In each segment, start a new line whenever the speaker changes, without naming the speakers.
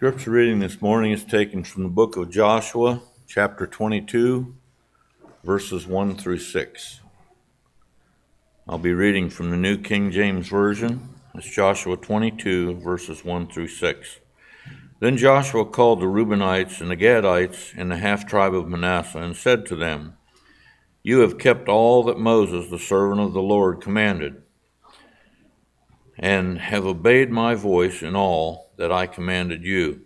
Scripture reading this morning is taken from the book of Joshua, chapter 22, verses 1 through 6. I'll be reading from the New King James Version. It's Joshua 22, verses 1 through 6. Then Joshua called the Reubenites and the Gadites and the half tribe of Manasseh and said to them, You have kept all that Moses, the servant of the Lord, commanded, and have obeyed my voice in all that I commanded you.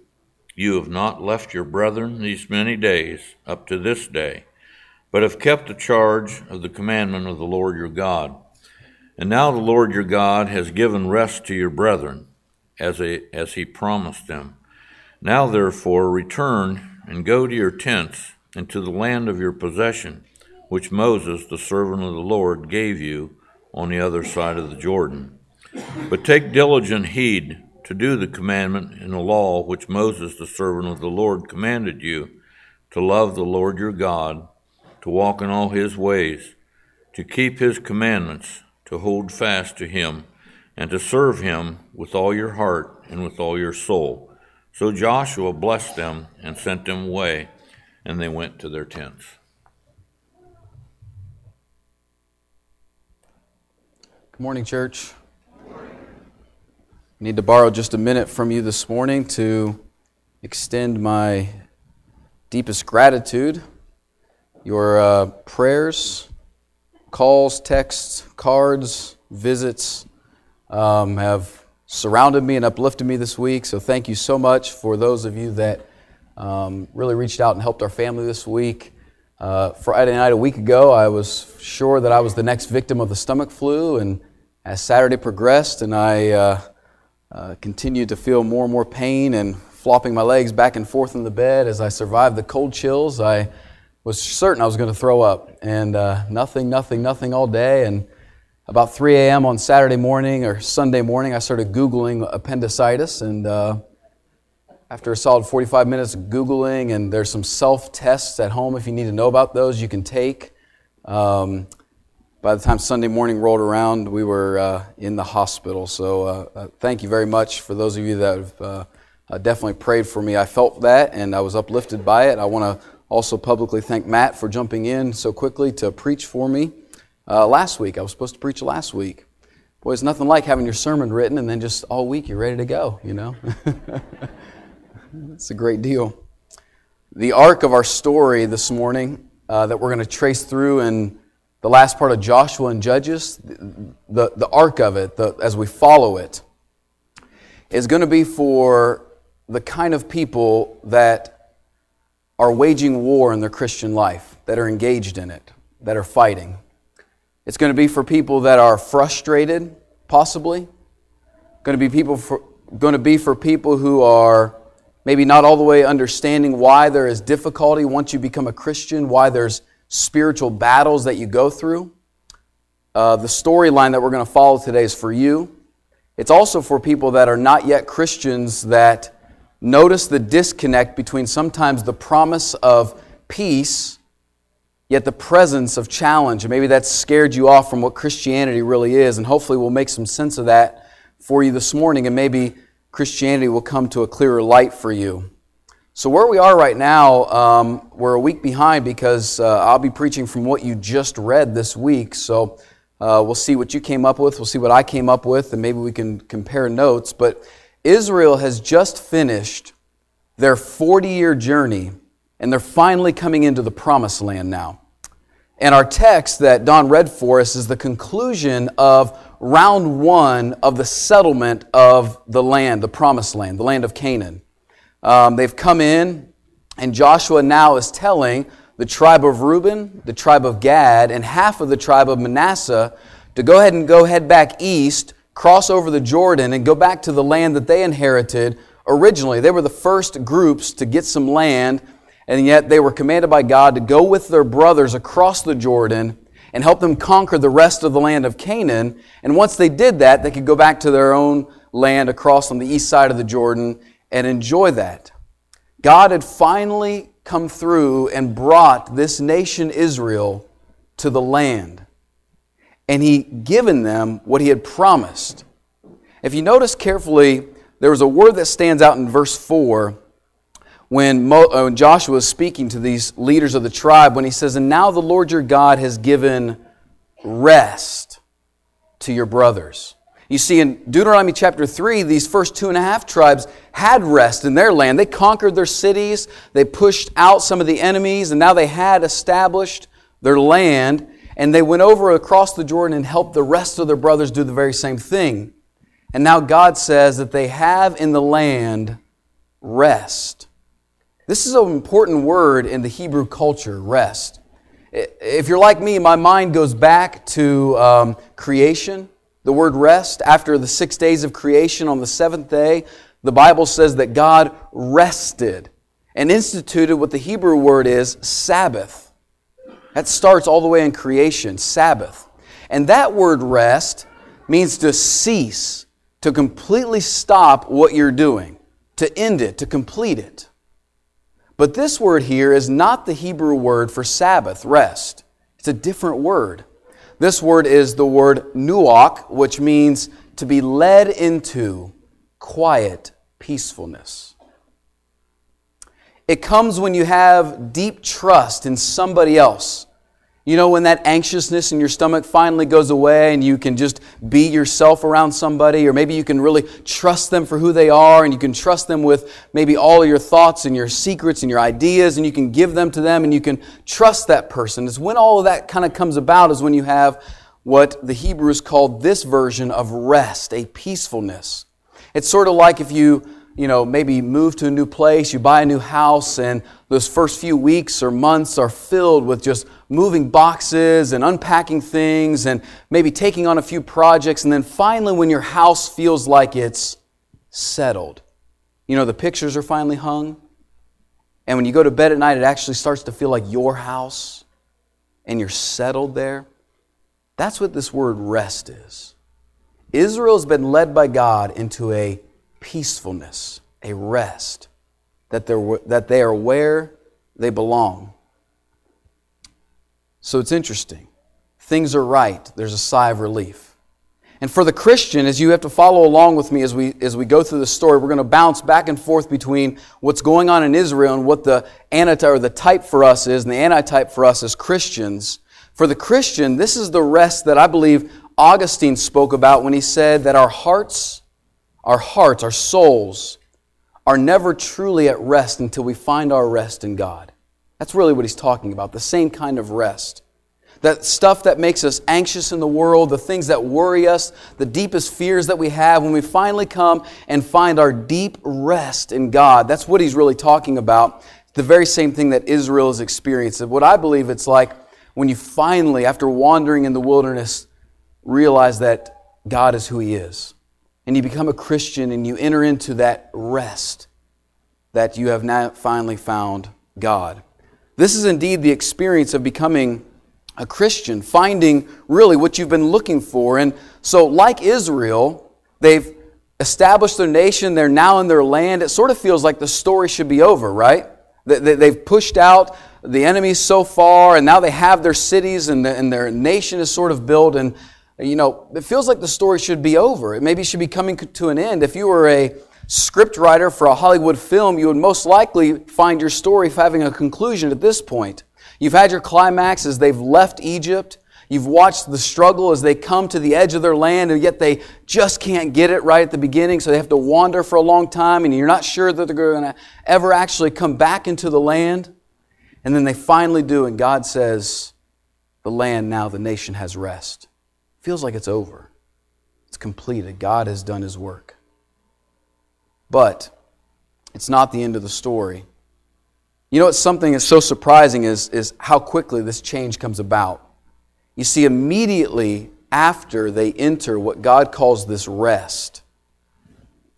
You have not left your brethren these many days up to this day, but have kept the charge of the commandment of the Lord your God. And now the Lord your God has given rest to your brethren, as, a, as he promised them. Now therefore return and go to your tents and to the land of your possession, which Moses, the servant of the Lord, gave you on the other side of the Jordan. But take diligent heed to do the commandment and the law which Moses, the servant of the Lord, commanded you to love the Lord your God, to walk in all his ways, to keep his commandments, to hold fast to him, and to serve him with all your heart and with all your soul. So Joshua blessed them and sent them away, and they went to their tents.
Good morning, church need to borrow just a minute from you this morning to extend my deepest gratitude. Your uh, prayers, calls, texts, cards, visits um, have surrounded me and uplifted me this week. So thank you so much for those of you that um, really reached out and helped our family this week. Uh, Friday night, a week ago, I was sure that I was the next victim of the stomach flu, and as Saturday progressed, and I uh, uh, continued to feel more and more pain and flopping my legs back and forth in the bed as I survived the cold chills. I was certain I was going to throw up, and uh, nothing, nothing, nothing all day. And about 3 a.m. on Saturday morning or Sunday morning, I started Googling appendicitis. And uh, after a solid 45 minutes of Googling, and there's some self tests at home if you need to know about those, you can take. Um, by the time Sunday morning rolled around, we were uh, in the hospital. So uh, uh, thank you very much for those of you that have uh, uh, definitely prayed for me. I felt that and I was uplifted by it. I want to also publicly thank Matt for jumping in so quickly to preach for me uh, last week. I was supposed to preach last week. Boy, it's nothing like having your sermon written and then just all week you're ready to go, you know? it's a great deal. The arc of our story this morning that we're going to trace through and the last part of Joshua and Judges, the, the arc of it, the, as we follow it, is going to be for the kind of people that are waging war in their Christian life, that are engaged in it, that are fighting. It's going to be for people that are frustrated, possibly. Going to be people for, going to be for people who are maybe not all the way understanding why there is difficulty once you become a Christian, why there's spiritual battles that you go through. Uh, the storyline that we're going to follow today is for you. It's also for people that are not yet Christians that notice the disconnect between sometimes the promise of peace, yet the presence of challenge. And maybe that's scared you off from what Christianity really is. And hopefully, we'll make some sense of that for you this morning. And maybe Christianity will come to a clearer light for you. So, where we are right now, um, we're a week behind because uh, I'll be preaching from what you just read this week. So, uh, we'll see what you came up with, we'll see what I came up with, and maybe we can compare notes. But Israel has just finished their 40 year journey, and they're finally coming into the promised land now. And our text that Don read for us is the conclusion of round one of the settlement of the land, the promised land, the land of Canaan. Um, they've come in, and Joshua now is telling the tribe of Reuben, the tribe of Gad, and half of the tribe of Manasseh to go ahead and go head back east, cross over the Jordan, and go back to the land that they inherited originally. They were the first groups to get some land, and yet they were commanded by God to go with their brothers across the Jordan and help them conquer the rest of the land of Canaan. And once they did that, they could go back to their own land across on the east side of the Jordan and enjoy that. God had finally come through and brought this nation Israel to the land. And he given them what he had promised. If you notice carefully, there was a word that stands out in verse 4 when, uh, Joshua is speaking to these leaders of the tribe when he says, And now the Lord your God has given rest to your brothers. You see, in Deuteronomy chapter 3, these first two and a half tribes had rest in their land. They conquered their cities, they pushed out some of the enemies, and now they had established their land. And they went over across the Jordan and helped the rest of their brothers do the very same thing. And now God says that they have in the land rest. This is an important word in the Hebrew culture rest. If you're like me, my mind goes back to um, creation the word rest, after the six days of creation on the seventh day, the Bible says that God rested and instituted what the Hebrew word is Sabbath. That starts all the way in creation, Sabbath. And that word rest means to cease, to completely stop what you're doing, to end it, to complete it. But this word here is not the Hebrew word for Sabbath, rest. It's a different word. This word is the word nuach, which means to be led into quiet peacefulness. It comes when you have deep trust in somebody else you know, when that anxiousness in your stomach finally goes away and you can just be yourself around somebody, or maybe you can really trust them for who they are and you can trust them with maybe all of your thoughts and your secrets and your ideas and you can give them to them and you can trust that person. It's when all of that kind of comes about, is when you have what the Hebrews called this version of rest, a peacefulness. It's sort of like if you you know, maybe move to a new place, you buy a new house, and those first few weeks or months are filled with just moving boxes and unpacking things and maybe taking on a few projects. And then finally, when your house feels like it's settled, you know, the pictures are finally hung. And when you go to bed at night, it actually starts to feel like your house and you're settled there. That's what this word rest is. Israel's been led by God into a peacefulness, a rest, that, they're, that they are where they belong. So it's interesting. Things are right. There's a sigh of relief. And for the Christian, as you have to follow along with me as we, as we go through the story, we're going to bounce back and forth between what's going on in Israel and what the antitype or the type for us is, and the antitype for us as Christians. For the Christian, this is the rest that I believe Augustine spoke about when he said that our hearts our hearts, our souls, are never truly at rest until we find our rest in God. That's really what he's talking about, the same kind of rest. That stuff that makes us anxious in the world, the things that worry us, the deepest fears that we have, when we finally come and find our deep rest in God, that's what he's really talking about. The very same thing that Israel has experienced. What I believe it's like when you finally, after wandering in the wilderness, realize that God is who he is and you become a Christian and you enter into that rest that you have now finally found God. This is indeed the experience of becoming a Christian, finding really what you've been looking for. And so, like Israel, they've established their nation, they're now in their land. It sort of feels like the story should be over, right? They've pushed out the enemies so far, and now they have their cities, and their nation is sort of built. And you know, it feels like the story should be over. It maybe should be coming to an end. If you were a script writer for a Hollywood film, you would most likely find your story having a conclusion at this point. You've had your climax as they've left Egypt. You've watched the struggle as they come to the edge of their land, and yet they just can't get it right at the beginning, so they have to wander for a long time, and you're not sure that they're going to ever actually come back into the land. And then they finally do, and God says, The land now, the nation has rest feels like it's over. It's completed. God has done his work. But it's not the end of the story. You know what's something that's so surprising is, is how quickly this change comes about. You see, immediately after they enter what God calls this rest,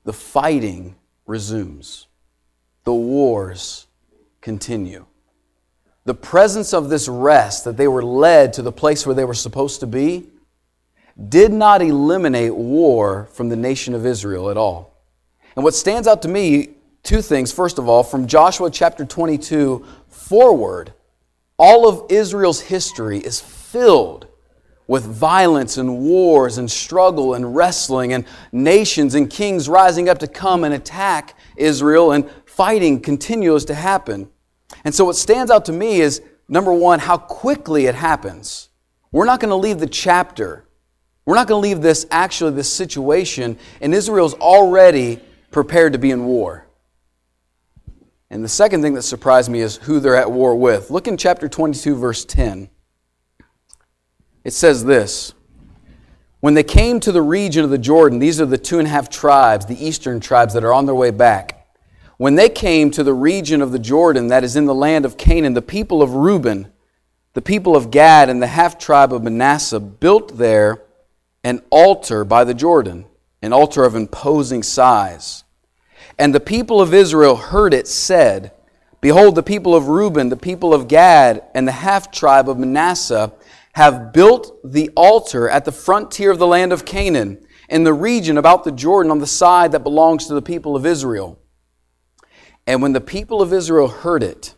the fighting resumes. The wars continue. The presence of this rest that they were led to the place where they were supposed to be did not eliminate war from the nation of Israel at all. And what stands out to me, two things. First of all, from Joshua chapter 22 forward, all of Israel's history is filled with violence and wars and struggle and wrestling and nations and kings rising up to come and attack Israel and fighting continues to happen. And so what stands out to me is number one, how quickly it happens. We're not going to leave the chapter. We're not going to leave this, actually, this situation, and Israel's already prepared to be in war. And the second thing that surprised me is who they're at war with. Look in chapter 22, verse 10. It says this When they came to the region of the Jordan, these are the two and a half tribes, the eastern tribes that are on their way back. When they came to the region of the Jordan that is in the land of Canaan, the people of Reuben, the people of Gad, and the half tribe of Manasseh built there an altar by the Jordan, an altar of imposing size. And the people of Israel heard it said, Behold, the people of Reuben, the people of Gad, and the half tribe of Manasseh have built the altar at the frontier of the land of Canaan, in the region about the Jordan on the side that belongs to the people of Israel. And when the people of Israel heard it,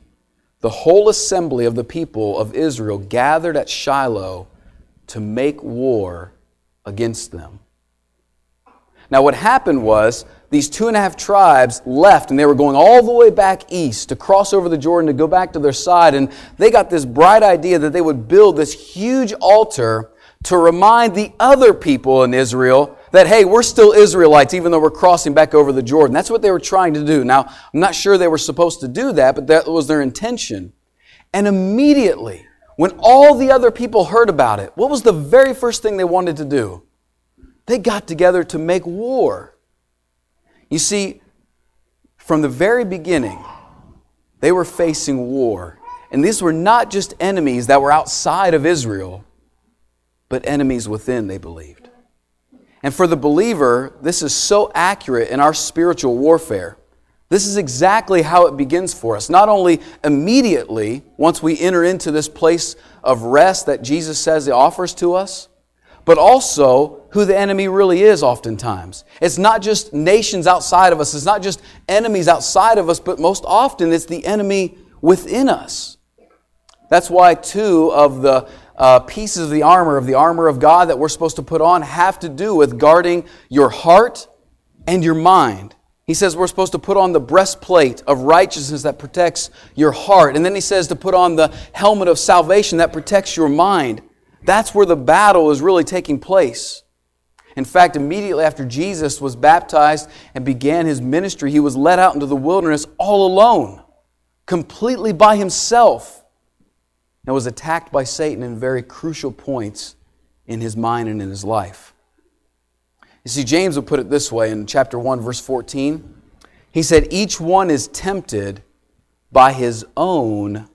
the whole assembly of the people of Israel gathered at Shiloh to make war against them. Now, what happened was these two and a half tribes left and they were going all the way back east to cross over the Jordan to go back to their side. And they got this bright idea that they would build this huge altar to remind the other people in Israel that, hey, we're still Israelites even though we're crossing back over the Jordan. That's what they were trying to do. Now, I'm not sure they were supposed to do that, but that was their intention. And immediately, when all the other people heard about it, what was the very first thing they wanted to do? They got together to make war. You see, from the very beginning, they were facing war. And these were not just enemies that were outside of Israel, but enemies within, they believed. And for the believer, this is so accurate in our spiritual warfare. This is exactly how it begins for us. Not only immediately, once we enter into this place of rest that Jesus says He offers to us, but also who the enemy really is oftentimes. It's not just nations outside of us, it's not just enemies outside of us, but most often it's the enemy within us. That's why two of the uh, pieces of the armor, of the armor of God that we're supposed to put on, have to do with guarding your heart and your mind. He says we're supposed to put on the breastplate of righteousness that protects your heart. And then he says to put on the helmet of salvation that protects your mind. That's where the battle is really taking place. In fact, immediately after Jesus was baptized and began his ministry, he was led out into the wilderness all alone, completely by himself, and was attacked by Satan in very crucial points in his mind and in his life. You see, James would put it this way in chapter 1, verse 14. He said, Each one is tempted by his own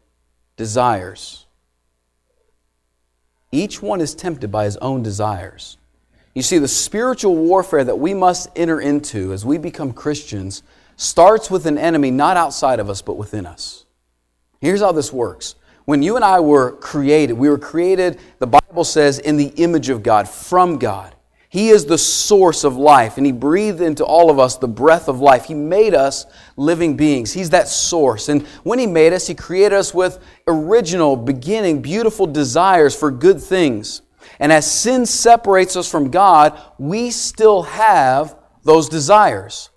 desires. Each one is tempted by his own desires. You see, the spiritual warfare that we must enter into as we become Christians starts with an enemy not outside of us, but within us. Here's how this works. When you and I were created, we were created, the Bible says, in the image of God, from God. He is the source of life, and He breathed into all of us the breath of life. He made us living beings. He's that source. And when He made us, He created us with original, beginning, beautiful desires for good things. And as sin separates us from God, we still have those desires.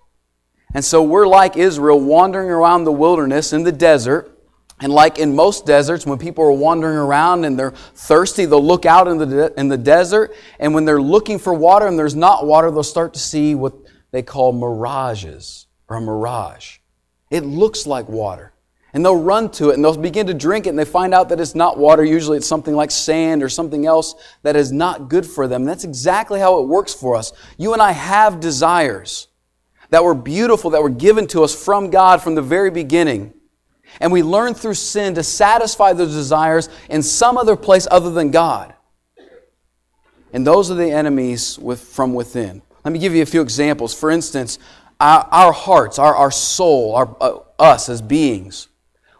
And so we're like Israel, wandering around the wilderness in the desert and like in most deserts, when people are wandering around and they're thirsty, they'll look out in the, de- in the desert. And when they're looking for water and there's not water, they'll start to see what they call mirages or a mirage. It looks like water. And they'll run to it and they'll begin to drink it and they find out that it's not water. Usually it's something like sand or something else that is not good for them. And that's exactly how it works for us. You and I have desires that were beautiful, that were given to us from God from the very beginning. And we learn through sin to satisfy those desires in some other place other than God. And those are the enemies with, from within. Let me give you a few examples. For instance, our, our hearts, our, our soul, our, uh, us as beings,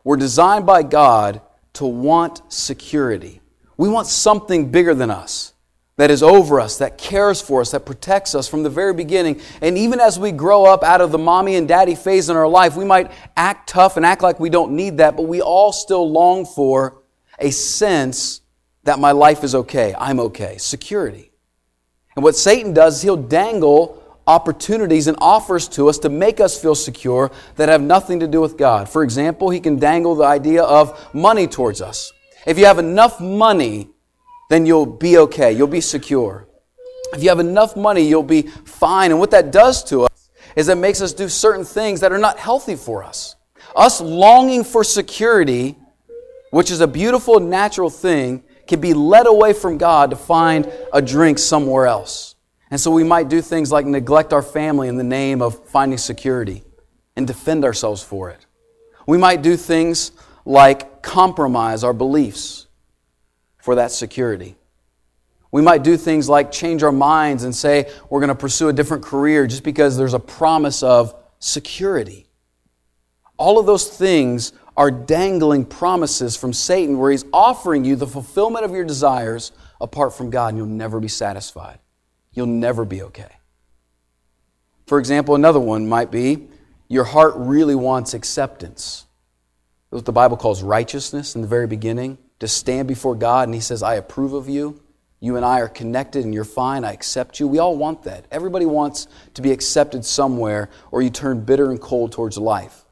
were designed by God to want security. We want something bigger than us that is over us, that cares for us, that protects us from the very beginning. And even as we grow up out of the mommy and daddy phase in our life, we might act tough and act like we don't need that, but we all still long for a sense that my life is okay, I'm okay, security. And what Satan does is he'll dangle opportunities and offers to us to make us feel secure that have nothing to do with God. For example, he can dangle the idea of money towards us. If you have enough money, then you'll be okay, you'll be secure. If you have enough money, you'll be fine. And what that does to us is it makes us do certain things that are not healthy for us. Us longing for security, which is a beautiful, natural thing, can be led away from God to find a drink somewhere else. And so we might do things like neglect our family in the name of finding security and defend ourselves for it. We might do things like compromise our beliefs for that security. We might do things like change our minds and say we're going to pursue a different career just because there's a promise of security. All of those things are dangling promises from Satan where he's offering you the fulfillment of your desires apart from God, and you'll never be satisfied you'll never be okay. For example, another one might be your heart really wants acceptance. What the Bible calls righteousness in the very beginning, to stand before God and He says, I approve of you. You and I are connected and you're fine. I accept you. We all want that. Everybody wants to be accepted somewhere or you turn bitter and cold towards life.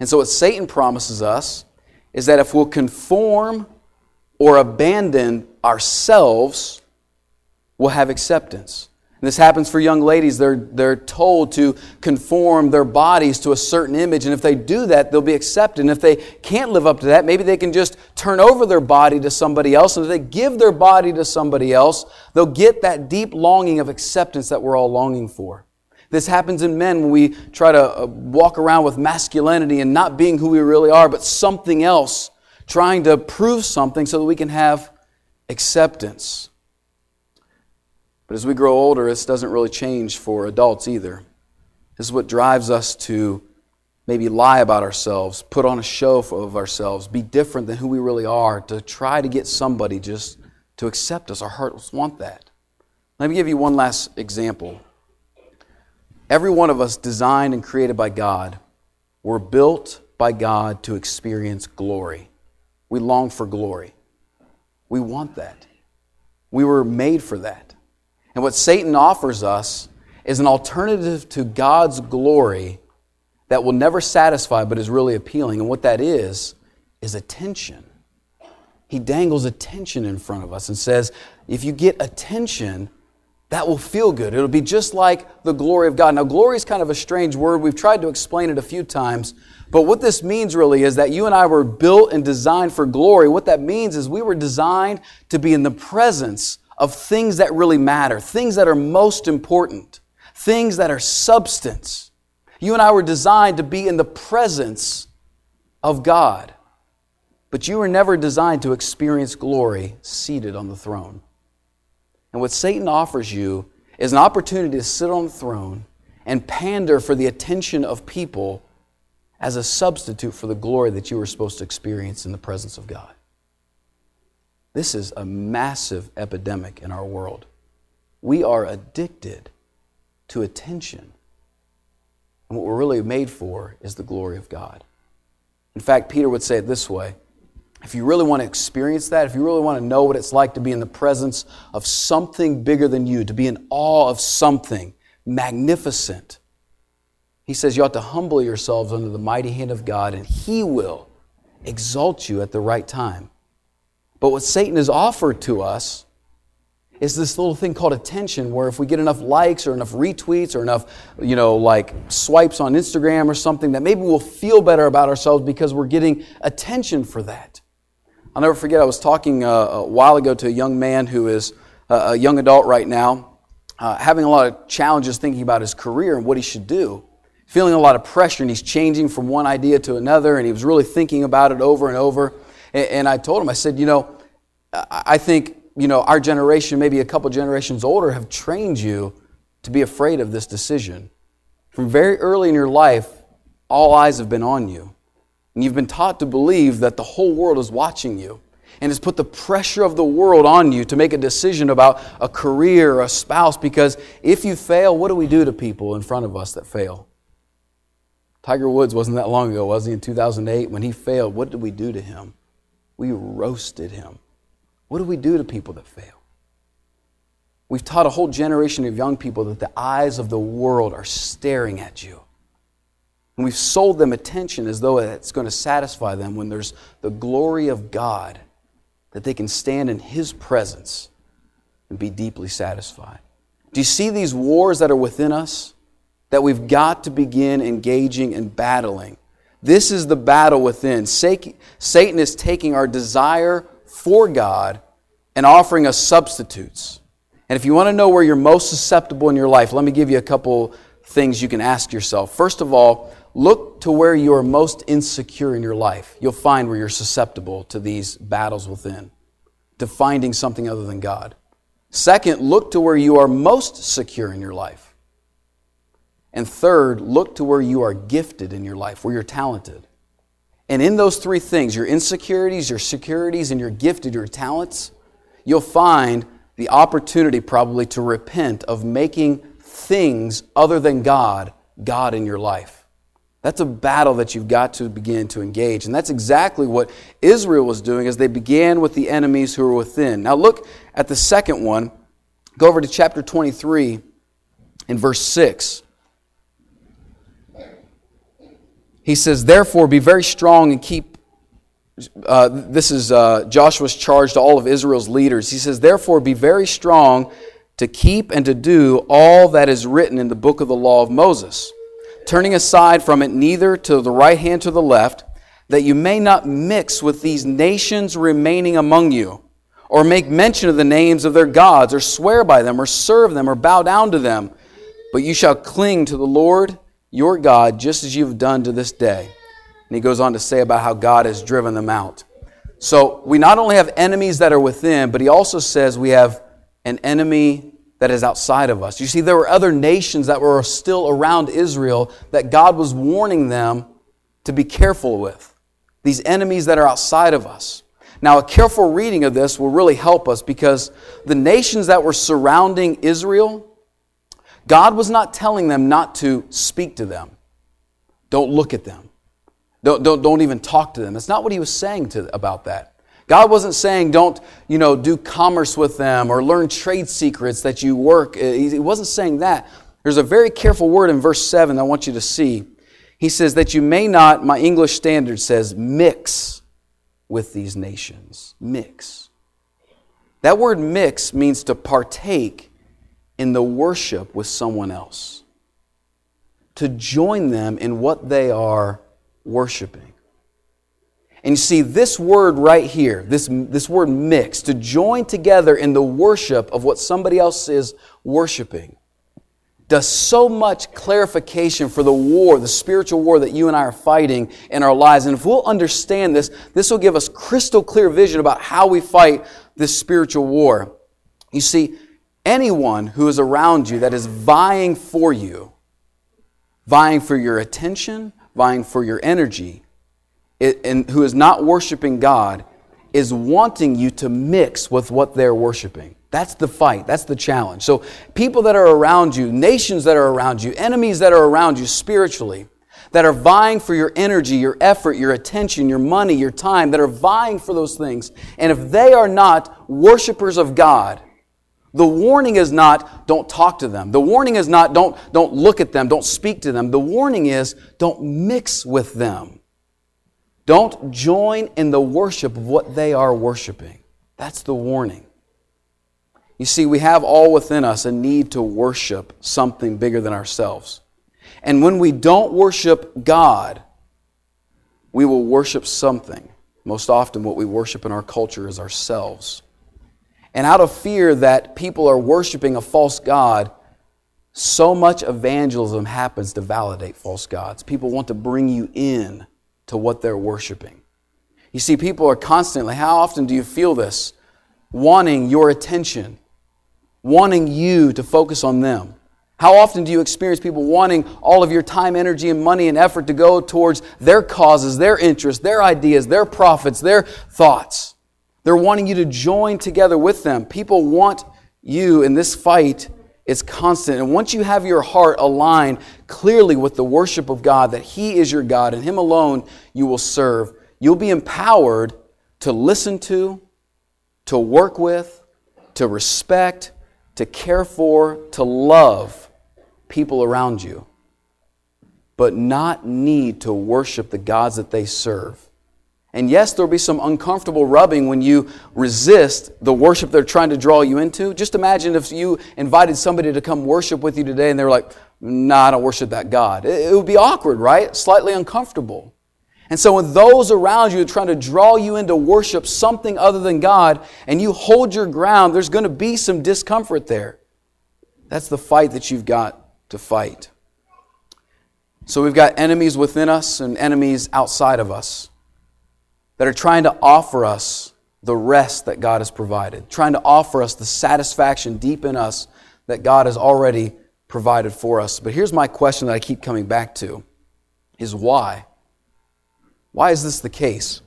And so, what Satan promises us is that if we'll conform or abandon ourselves we'll have acceptance. And this happens for young ladies. They're, they're told to conform their bodies to a certain image. And if they do that, they'll be accepted. And if they can't live up to that, maybe they can just turn over their body to somebody else. And if they give their body to somebody else, they'll get that deep longing of acceptance that we're all longing for. This happens in men when we try to uh, walk around with masculinity and not being who we really are, but something else, trying to prove something so that we can have acceptance. But as we grow older, this doesn't really change for adults either. This is what drives us to maybe lie about ourselves, put on a show of ourselves, be different than who we really are, to try to get somebody just to accept us. Our hearts want that. Let me give you one last example. Every one of us, designed and created by God, were built by God to experience glory. We long for glory. We want that. We were made for that. And what Satan offers us is an alternative to God's glory that will never satisfy but is really appealing. And what that is, is attention. He dangles attention in front of us and says, if you get attention, that will feel good. It'll be just like the glory of God. Now, glory is kind of a strange word. We've tried to explain it a few times. But what this means really is that you and I were built and designed for glory. What that means is we were designed to be in the presence of things that really matter, things that are most important, things that are substance. You and I were designed to be in the presence of God. But you were never designed to experience glory seated on the throne. And what Satan offers you is an opportunity to sit on the throne and pander for the attention of people as a substitute for the glory that you were supposed to experience in the presence of God. This is a massive epidemic in our world. We are addicted to attention. And what we're really made for is the glory of God. In fact, Peter would say it this way if you really want to experience that, if you really want to know what it's like to be in the presence of something bigger than you, to be in awe of something magnificent, he says you ought to humble yourselves under the mighty hand of God, and He will exalt you at the right time. But what Satan has offered to us is this little thing called attention where if we get enough likes or enough retweets or enough you know like swipes on instagram or something that maybe we'll feel better about ourselves because we're getting attention for that. I'll never forget i was talking uh, a while ago to a young man who is a young adult right now uh, having a lot of challenges thinking about his career and what he should do feeling a lot of pressure and he's changing from one idea to another and he was really thinking about it over and over. And I told him, I said, you know, I think, you know, our generation, maybe a couple generations older, have trained you to be afraid of this decision. From very early in your life, all eyes have been on you. And you've been taught to believe that the whole world is watching you and has put the pressure of the world on you to make a decision about a career a spouse because if you fail, what do we do to people in front of us that fail? Tiger Woods wasn't that long ago, was he? In 2008, when he failed, what did we do to him? We roasted him. What do we do to people that fail? We've taught a whole generation of young people that the eyes of the world are staring at you. And we've sold them attention as though it's going to satisfy them when there's the glory of God, that they can stand in His presence and be deeply satisfied. Do you see these wars that are within us that we've got to begin engaging and battling? This is the battle within. Satan is taking our desire for God and offering us substitutes. And if you want to know where you're most susceptible in your life, let me give you a couple things you can ask yourself. First of all, look to where you are most insecure in your life. You'll find where you're susceptible to these battles within, to finding something other than God. Second, look to where you are most secure in your life. And third, look to where you are gifted in your life, where you're talented. And in those three things, your insecurities, your securities, and your gifted, your talents, you'll find the opportunity probably to repent of making things other than God, God in your life. That's a battle that you've got to begin to engage. And that's exactly what Israel was doing as they began with the enemies who were within. Now look at the second one. Go over to chapter 23 in verse 6. He says, Therefore, be very strong and keep uh, this is uh, Joshua's charge to all of Israel's leaders. He says, Therefore, be very strong to keep and to do all that is written in the book of the law of Moses, turning aside from it neither to the right hand to the left, that you may not mix with these nations remaining among you, or make mention of the names of their gods, or swear by them, or serve them, or bow down to them. But you shall cling to the Lord your God, just as you have done to this day. And he goes on to say about how God has driven them out. So we not only have enemies that are within, but he also says we have an enemy that is outside of us. You see, there were other nations that were still around Israel that God was warning them to be careful with. These enemies that are outside of us. Now, a careful reading of this will really help us because the nations that were surrounding Israel, God was not telling them not to speak to them. Don't look at them. Don't, don't, don't even talk to them. That's not what he was saying to, about that. God wasn't saying don't, you know, do commerce with them or learn trade secrets that you work. Uh, he wasn't saying that. There's a very careful word in verse 7 I want you to see. He says that you may not, my English standard says, mix with these nations. Mix. That word mix means to partake in the worship with someone else, to join them in what they are worshiping. And you see, this word right here, this, this word mix, to join together in the worship of what somebody else is worshiping, does so much clarification for the war, the spiritual war that you and I are fighting in our lives. And if we'll understand this, this will give us crystal clear vision about how we fight this spiritual war. You see, anyone who is around you that is vying for you, vying for your attention, vying for your energy, and who is not worshiping God, is wanting you to mix with what they're worshiping. That's the fight. That's the challenge. So, people that are around you, nations that are around you, enemies that are around you spiritually, that are vying for your energy, your effort, your attention, your money, your time, that are vying for those things. And if they are not worshipers of God, the warning is not don't talk to them. The warning is not don't, don't look at them, don't speak to them. The warning is don't mix with them. Don't join in the worship of what they are worshiping. That's the warning. You see, we have all within us a need to worship something bigger than ourselves. And when we don't worship God, we will worship something. Most often, what we worship in our culture is ourselves. And out of fear that people are worshiping a false God, so much evangelism happens to validate false gods. People want to bring you in to what they're worshiping. You see, people are constantly, how often do you feel this? Wanting your attention, wanting you to focus on them. How often do you experience people wanting all of your time, energy, and money and effort to go towards their causes, their interests, their ideas, their profits, their thoughts? They're wanting you to join together with them. People want you in this fight. It's constant. And once you have your heart aligned clearly with the worship of God, that He is your God and Him alone you will serve, you'll be empowered to listen to, to work with, to respect, to care for, to love people around you, but not need to worship the gods that they serve. And yes, there'll be some uncomfortable rubbing when you resist the worship they're trying to draw you into. Just imagine if you invited somebody to come worship with you today and they were like, nah, I don't worship that God. It would be awkward, right? Slightly uncomfortable. And so when those around you are trying to draw you into worship something other than God and you hold your ground, there's going to be some discomfort there. That's the fight that you've got to fight. So we've got enemies within us and enemies outside of us that are trying to offer us the rest that God has provided, trying to offer us the satisfaction deep in us that God has already provided for us. But here's my question that I keep coming back to is why? Why is this the case?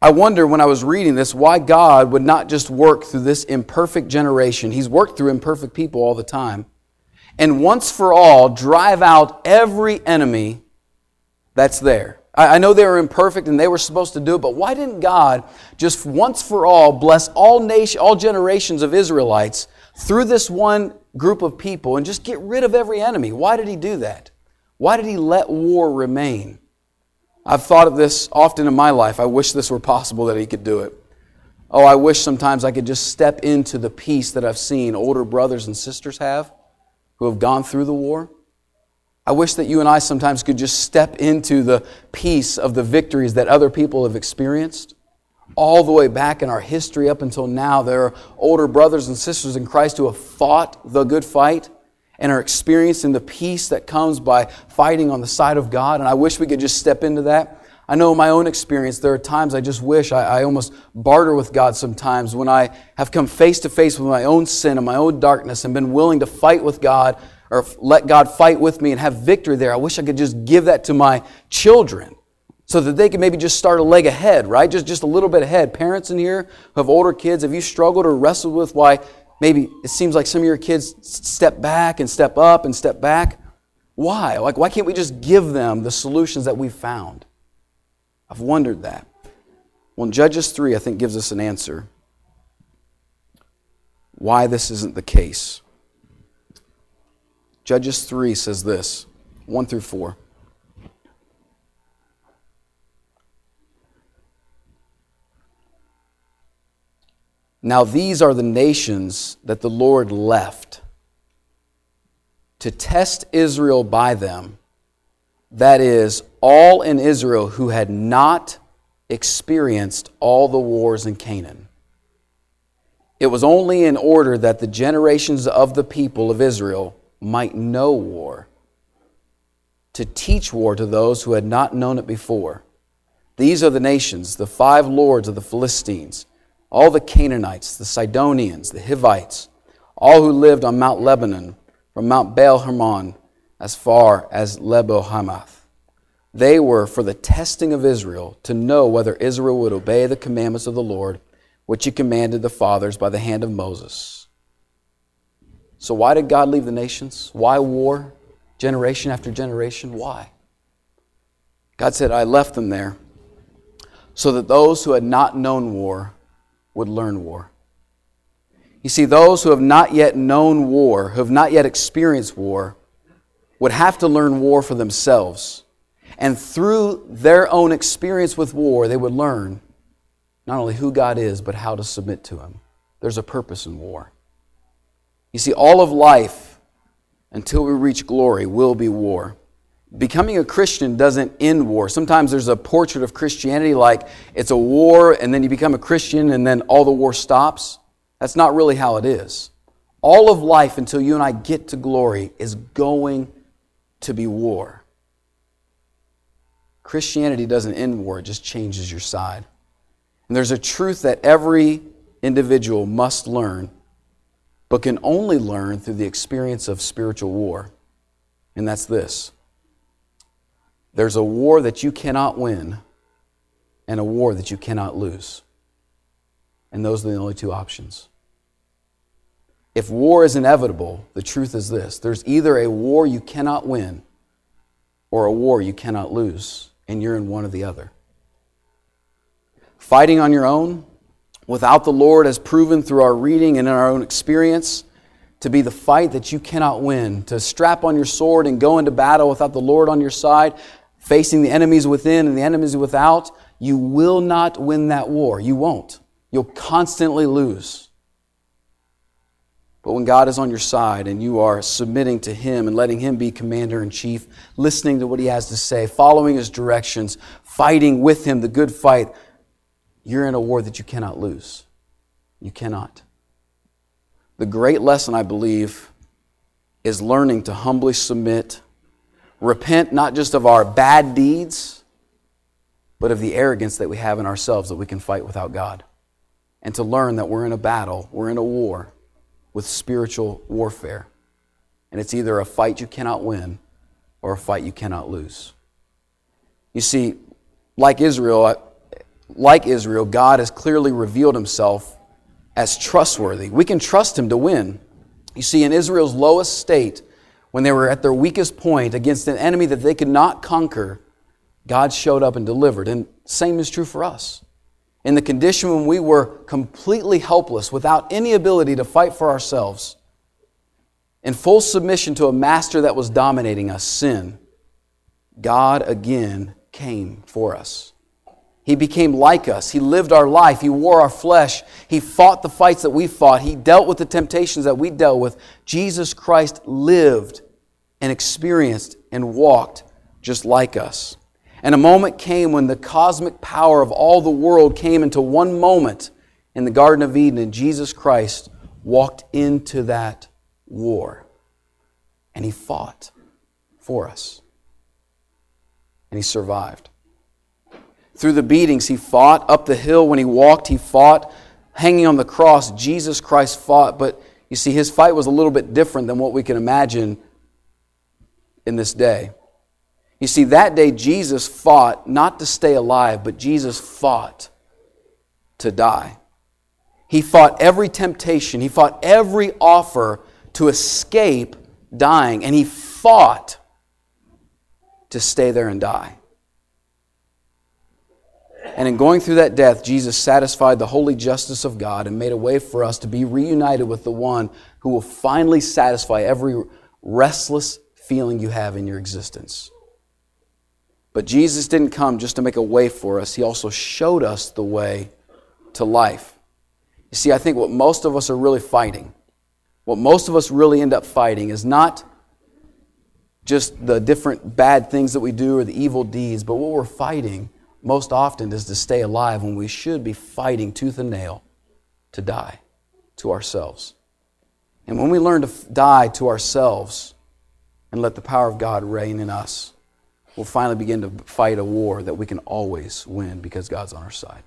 I wonder when I was reading this why God would not just work through this imperfect generation. He's worked through imperfect people all the time. And once for all, drive out every enemy that's there. I know they were imperfect and they were supposed to do it, but why didn't God just once for all bless all nation, all generations of Israelites through this one group of people and just get rid of every enemy? Why did He do that? Why did He let war remain? I've thought of this often in my life. I wish this were possible that He could do it. Oh, I wish sometimes I could just step into the peace that I've seen older brothers and sisters have who have gone through the war. I wish that you and I sometimes could just step into the peace of the victories that other people have experienced. All the way back in our history up until now, there are older brothers and sisters in Christ who have fought the good fight and are experiencing the peace that comes by fighting on the side of God. And I wish we could just step into that. I know in my own experience, there are times I just wish I, I almost barter with God sometimes when I have come face to face with my own sin and my own darkness and been willing to fight with God or let God fight with me and have victory there. I wish I could just give that to my children so that they can maybe just start a leg ahead, right? Just, just a little bit ahead. Parents in here who have older kids, have you struggled or wrestled with why maybe it seems like some of your kids step back and step up and step back? Why? Like, why can't we just give them the solutions that we've found? I've wondered that. Well, Judges 3, I think, gives us an answer why this isn't the case. Judges 3 says this 1 through 4. Now, these are the nations that the Lord left to test Israel by them. That is, all in Israel who had not experienced all the wars in Canaan. It was only in order that the generations of the people of Israel might know war, to teach war to those who had not known it before. These are the nations, the five lords of the Philistines, all the Canaanites, the Sidonians, the Hivites, all who lived on Mount Lebanon, from Mount Baal Hermon as far as Lebo Hamath. They were for the testing of Israel to know whether Israel would obey the commandments of the Lord, which he commanded the fathers by the hand of Moses. So, why did God leave the nations? Why war? Generation after generation? Why? God said, I left them there so that those who had not known war would learn war. You see, those who have not yet known war, who have not yet experienced war, would have to learn war for themselves. And through their own experience with war, they would learn not only who God is, but how to submit to Him. There's a purpose in war. You see, all of life until we reach glory will be war. Becoming a Christian doesn't end war. Sometimes there's a portrait of Christianity like it's a war and then you become a Christian and then all the war stops. That's not really how it is. All of life until you and I get to glory is going to be war. Christianity doesn't end war, it just changes your side. And there's a truth that every individual must learn but can only learn through the experience of spiritual war. And that's this there's a war that you cannot win and a war that you cannot lose. And those are the only two options. If war is inevitable, the truth is this there's either a war you cannot win or a war you cannot lose, and you're in one or the other. Fighting on your own without the Lord, as proven through our reading and in our own experience, to be the fight that you cannot win, to strap on your sword and go into battle without the Lord on your side, facing the enemies within and the enemies without, you will not win that war. You won't. You'll constantly lose. But when God is on your side and you are submitting to Him and letting Him be commander in chief, listening to what He has to say, following His directions, fighting with Him the good fight, you're in a war that you cannot lose. You cannot. The great lesson, I believe, is learning to humbly submit, repent not just of our bad deeds, but of the arrogance that we have in ourselves that we can fight without God. And to learn that we're in a battle, we're in a war with spiritual warfare. And it's either a fight you cannot win or a fight you cannot lose. You see, like Israel, like Israel, God has clearly revealed himself as trustworthy. We can trust him to win. You see, in Israel's lowest state, when they were at their weakest point against an enemy that they could not conquer, God showed up and delivered. And same is true for us in the condition when we were completely helpless, without any ability to fight for ourselves, in full submission to a master that was dominating us, sin, God again came for us. He became like us. He lived our life. He wore our flesh. He fought the fights that we fought. He dealt with the temptations that we dealt with. Jesus Christ lived and experienced and walked just like us. And a moment came when the cosmic power of all the world came into one moment in the Garden of Eden, and Jesus Christ walked into that war. And he fought for us. And he survived. Through the beatings, he fought. Up the hill, when he walked, he fought. Hanging on the cross, Jesus Christ fought. But you see, his fight was a little bit different than what we can imagine in this day. You see, that day Jesus fought not to stay alive, but Jesus fought to die. He fought every temptation, he fought every offer to escape dying, and he fought to stay there and die. And in going through that death, Jesus satisfied the holy justice of God and made a way for us to be reunited with the one who will finally satisfy every restless feeling you have in your existence. But Jesus didn't come just to make a way for us, He also showed us the way to life. You see, I think what most of us are really fighting, what most of us really end up fighting, is not just the different bad things that we do or the evil deeds, but what we're fighting most often is to stay alive when we should be fighting tooth and nail to die to ourselves. And when we learn to die to ourselves and let the power of God reign in us, we'll finally begin to fight a war that we can always win because God's on our side.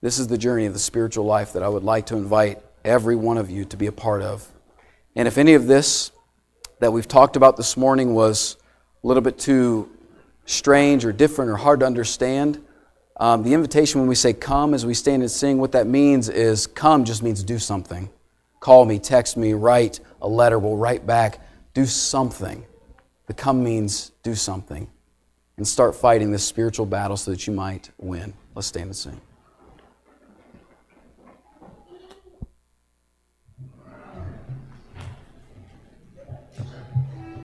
This is the journey of the spiritual life that I would like to invite every one of you to be a part of. And if any of this that we've talked about this morning was a little bit too strange or different or hard to understand, um, the invitation when we say come as we stand and sing, what that means is come just means do something. Call me, text me, write a letter, we'll write back. Do something. The come means do something and start fighting this spiritual battle so that you might win. Let's stand and sing.